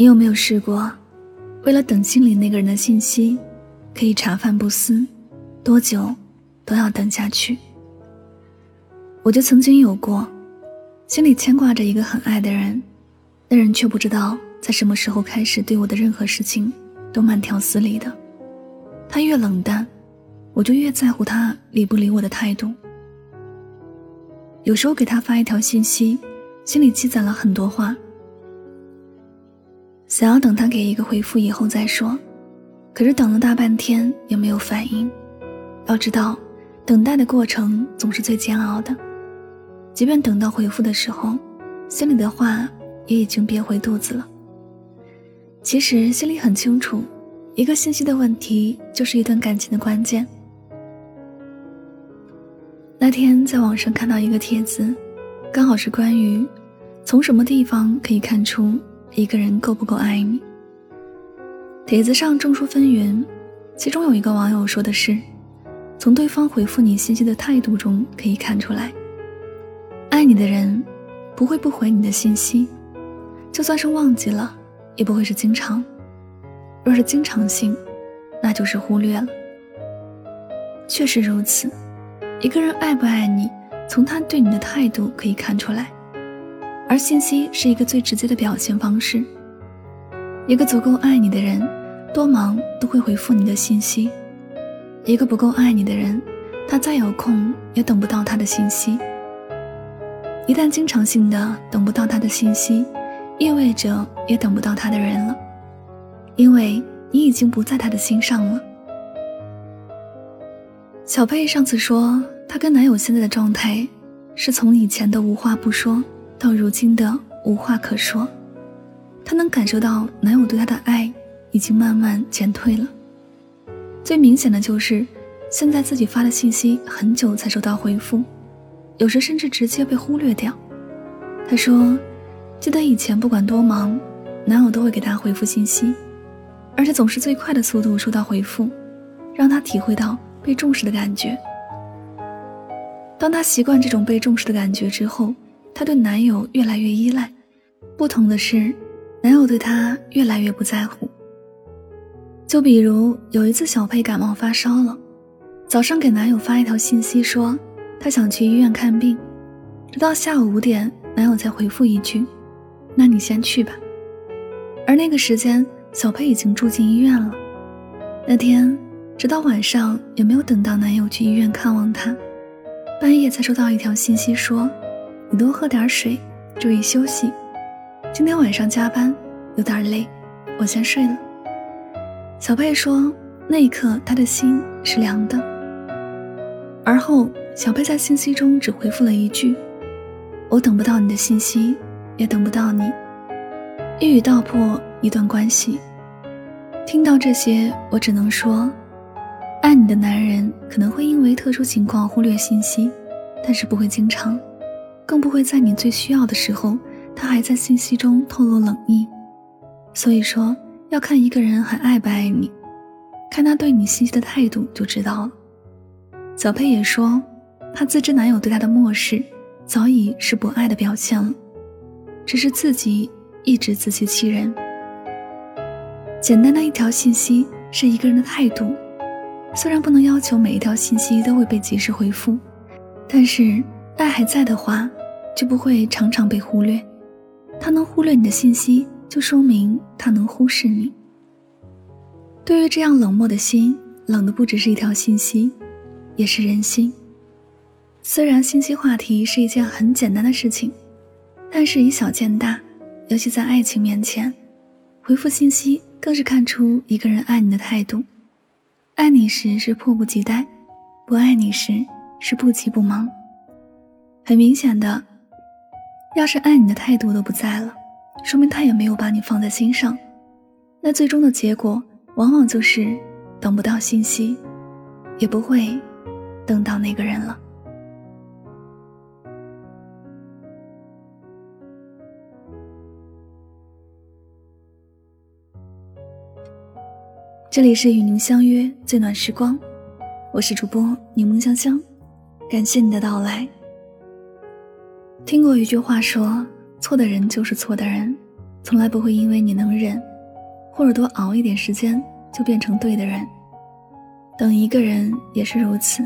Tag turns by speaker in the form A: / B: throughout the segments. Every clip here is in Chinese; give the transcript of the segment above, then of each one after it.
A: 你有没有试过，为了等心里那个人的信息，可以茶饭不思，多久都要等下去？我就曾经有过，心里牵挂着一个很爱的人，那人却不知道在什么时候开始对我的任何事情都慢条斯理的。他越冷淡，我就越在乎他理不理我的态度。有时候给他发一条信息，心里积攒了很多话。想要等他给一个回复以后再说，可是等了大半天也没有反应。要知道，等待的过程总是最煎熬的。即便等到回复的时候，心里的话也已经憋回肚子了。其实心里很清楚，一个信息的问题就是一段感情的关键。那天在网上看到一个帖子，刚好是关于从什么地方可以看出。一个人够不够爱你？帖子上众说纷纭，其中有一个网友说的是，从对方回复你信息的态度中可以看出来，爱你的人不会不回你的信息，就算是忘记了，也不会是经常。若是经常性，那就是忽略了。确实如此，一个人爱不爱你，从他对你的态度可以看出来。而信息是一个最直接的表现方式。一个足够爱你的人，多忙都会回复你的信息；一个不够爱你的人，他再有空也等不到他的信息。一旦经常性的等不到他的信息，意味着也等不到他的人了，因为你已经不在他的心上了。小佩上次说，她跟男友现在的状态，是从以前的无话不说。到如今的无话可说，她能感受到男友对她的爱已经慢慢减退了。最明显的就是，现在自己发的信息很久才收到回复，有时甚至直接被忽略掉。她说：“记得以前不管多忙，男友都会给她回复信息，而且总是最快的速度收到回复，让她体会到被重视的感觉。当她习惯这种被重视的感觉之后。”她对男友越来越依赖，不同的是，男友对她越来越不在乎。就比如有一次，小佩感冒发烧了，早上给男友发一条信息说她想去医院看病，直到下午五点，男友才回复一句：“那你先去吧。”而那个时间，小佩已经住进医院了。那天，直到晚上也没有等到男友去医院看望她，半夜才收到一条信息说。你多喝点水，注意休息。今天晚上加班有点累，我先睡了。小佩说，那一刻她的心是凉的。而后，小佩在信息中只回复了一句：“我等不到你的信息，也等不到你。”一语道破一段关系。听到这些，我只能说，爱你的男人可能会因为特殊情况忽略信息，但是不会经常。更不会在你最需要的时候，他还在信息中透露冷意。所以说，要看一个人还爱不爱你，看他对你信息的态度就知道了。小佩也说，她自知男友对她的漠视，早已是不爱的表现了，只是自己一直自欺欺人。简单的一条信息是一个人的态度，虽然不能要求每一条信息都会被及时回复，但是爱还在的话。就不会常常被忽略。他能忽略你的信息，就说明他能忽视你。对于这样冷漠的心，冷的不只是一条信息，也是人心。虽然信息话题是一件很简单的事情，但是以小见大，尤其在爱情面前，回复信息更是看出一个人爱你的态度。爱你时是迫不及待，不爱你时是不急不忙。很明显的，要是爱你的态度都不在了，说明他也没有把你放在心上。那最终的结果，往往就是等不到信息，也不会等到那个人了。这里是与您相约最暖时光，我是主播柠檬香香，感谢你的到来。听过一句话说，错的人就是错的人，从来不会因为你能忍，或者多熬一点时间就变成对的人。等一个人也是如此，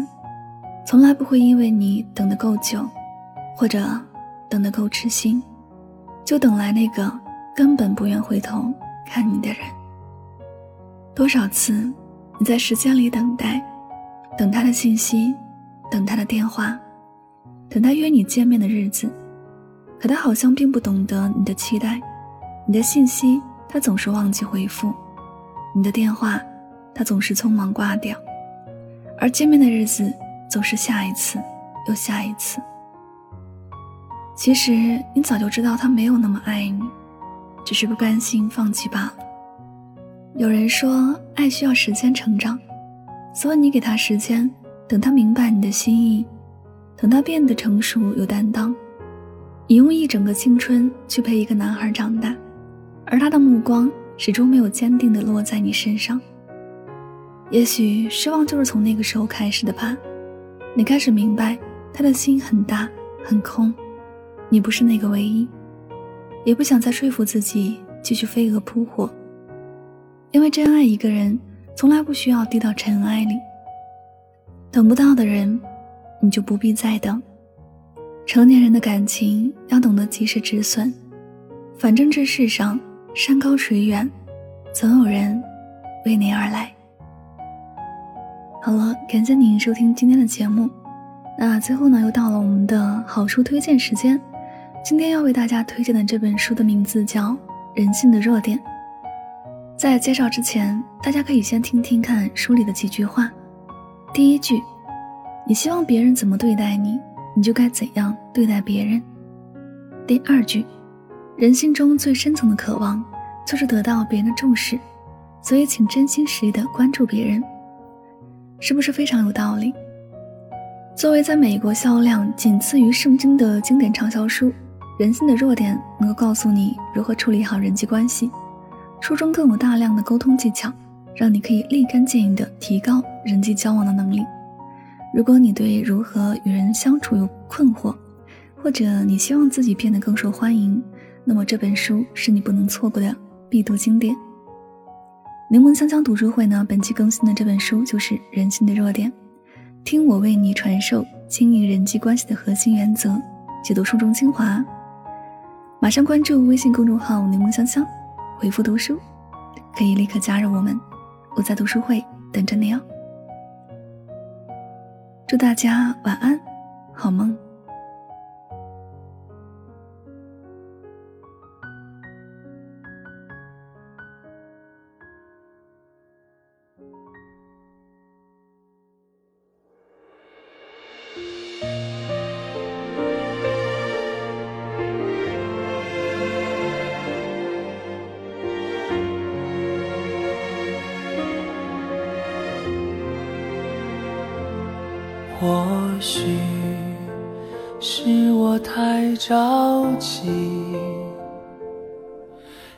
A: 从来不会因为你等得够久，或者等得够痴心，就等来那个根本不愿回头看你的人。多少次，你在时间里等待，等他的信息，等他的电话，等他约你见面的日子，可他好像并不懂得你的期待。你的信息，他总是忘记回复；你的电话，他总是匆忙挂掉。而见面的日子，总是下一次又下一次。其实，你早就知道他没有那么爱你，只是不甘心放弃罢了。有人说，爱需要时间成长，所以你给他时间，等他明白你的心意，等他变得成熟有担当。你用一整个青春去陪一个男孩长大，而他的目光始终没有坚定地落在你身上。也许失望就是从那个时候开始的吧。你开始明白，他的心很大很空，你不是那个唯一，也不想再说服自己继续飞蛾扑火。因为真爱一个人，从来不需要低到尘埃里。等不到的人，你就不必再等。成年人的感情要懂得及时止损，反正这世上山高水远，总有人为你而来。好了，感谢您收听今天的节目。那最后呢，又到了我们的好书推荐时间。今天要为大家推荐的这本书的名字叫《人性的弱点》。在介绍之前，大家可以先听听看书里的几句话。第一句，你希望别人怎么对待你，你就该怎样对待别人。第二句，人心中最深层的渴望就是得到别人的重视，所以请真心实意的关注别人，是不是非常有道理？作为在美国销量仅次于圣经的经典畅销书，《人性的弱点》能够告诉你如何处理好人际关系。书中更有大量的沟通技巧，让你可以立竿见影地提高人际交往的能力。如果你对如何与人相处有困惑，或者你希望自己变得更受欢迎，那么这本书是你不能错过的必读经典。柠檬香香读书会呢，本期更新的这本书就是《人性的弱点》，听我为你传授经营人际关系的核心原则，解读书中精华。马上关注微信公众号“柠檬香香”。回复读书，可以立刻加入我们，我在读书会等着你哦。祝大家晚安，好梦。
B: 是我太着急，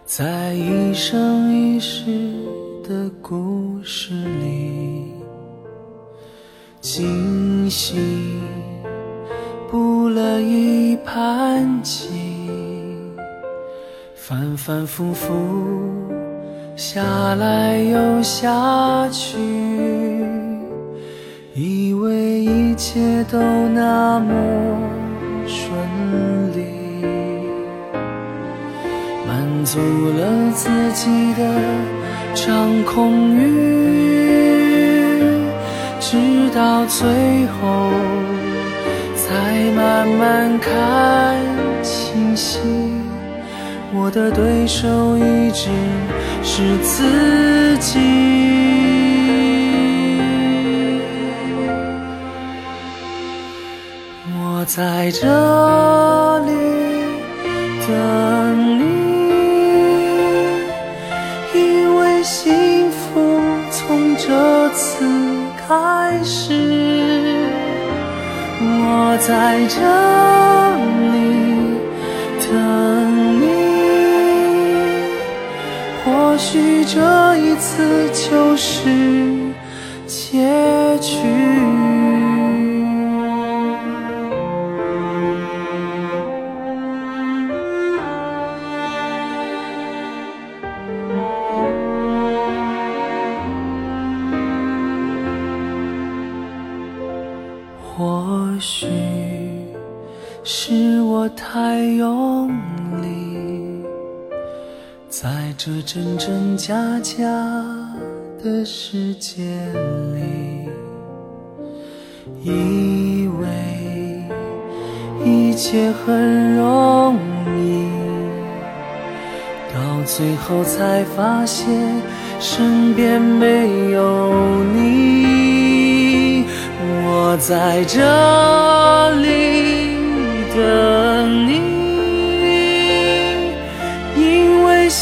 B: 在一生一世的故事里，精心布了一盘棋，反反复复下来又下去。以为一切都那么顺利，满足了自己的掌控欲，直到最后才慢慢看清晰，我的对手一直是自己。我在这里等你，因为幸福从这次开始。我在这里等你，或许这一次就是结局。这真真假假的世界里，以为一切很容易，到最后才发现身边没有你。我在这里等你，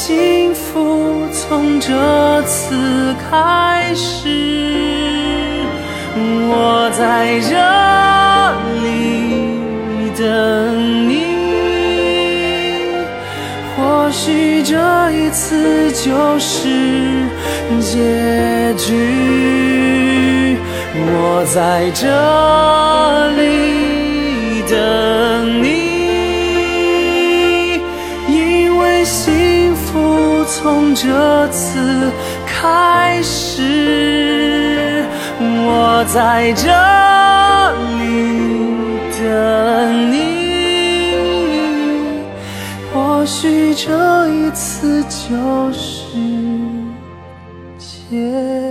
B: 幸福从这次开始。我在这里等你，或许这一次就是结局。我在这里等你，从这次开始，我在这里等你。或许这一次就是结。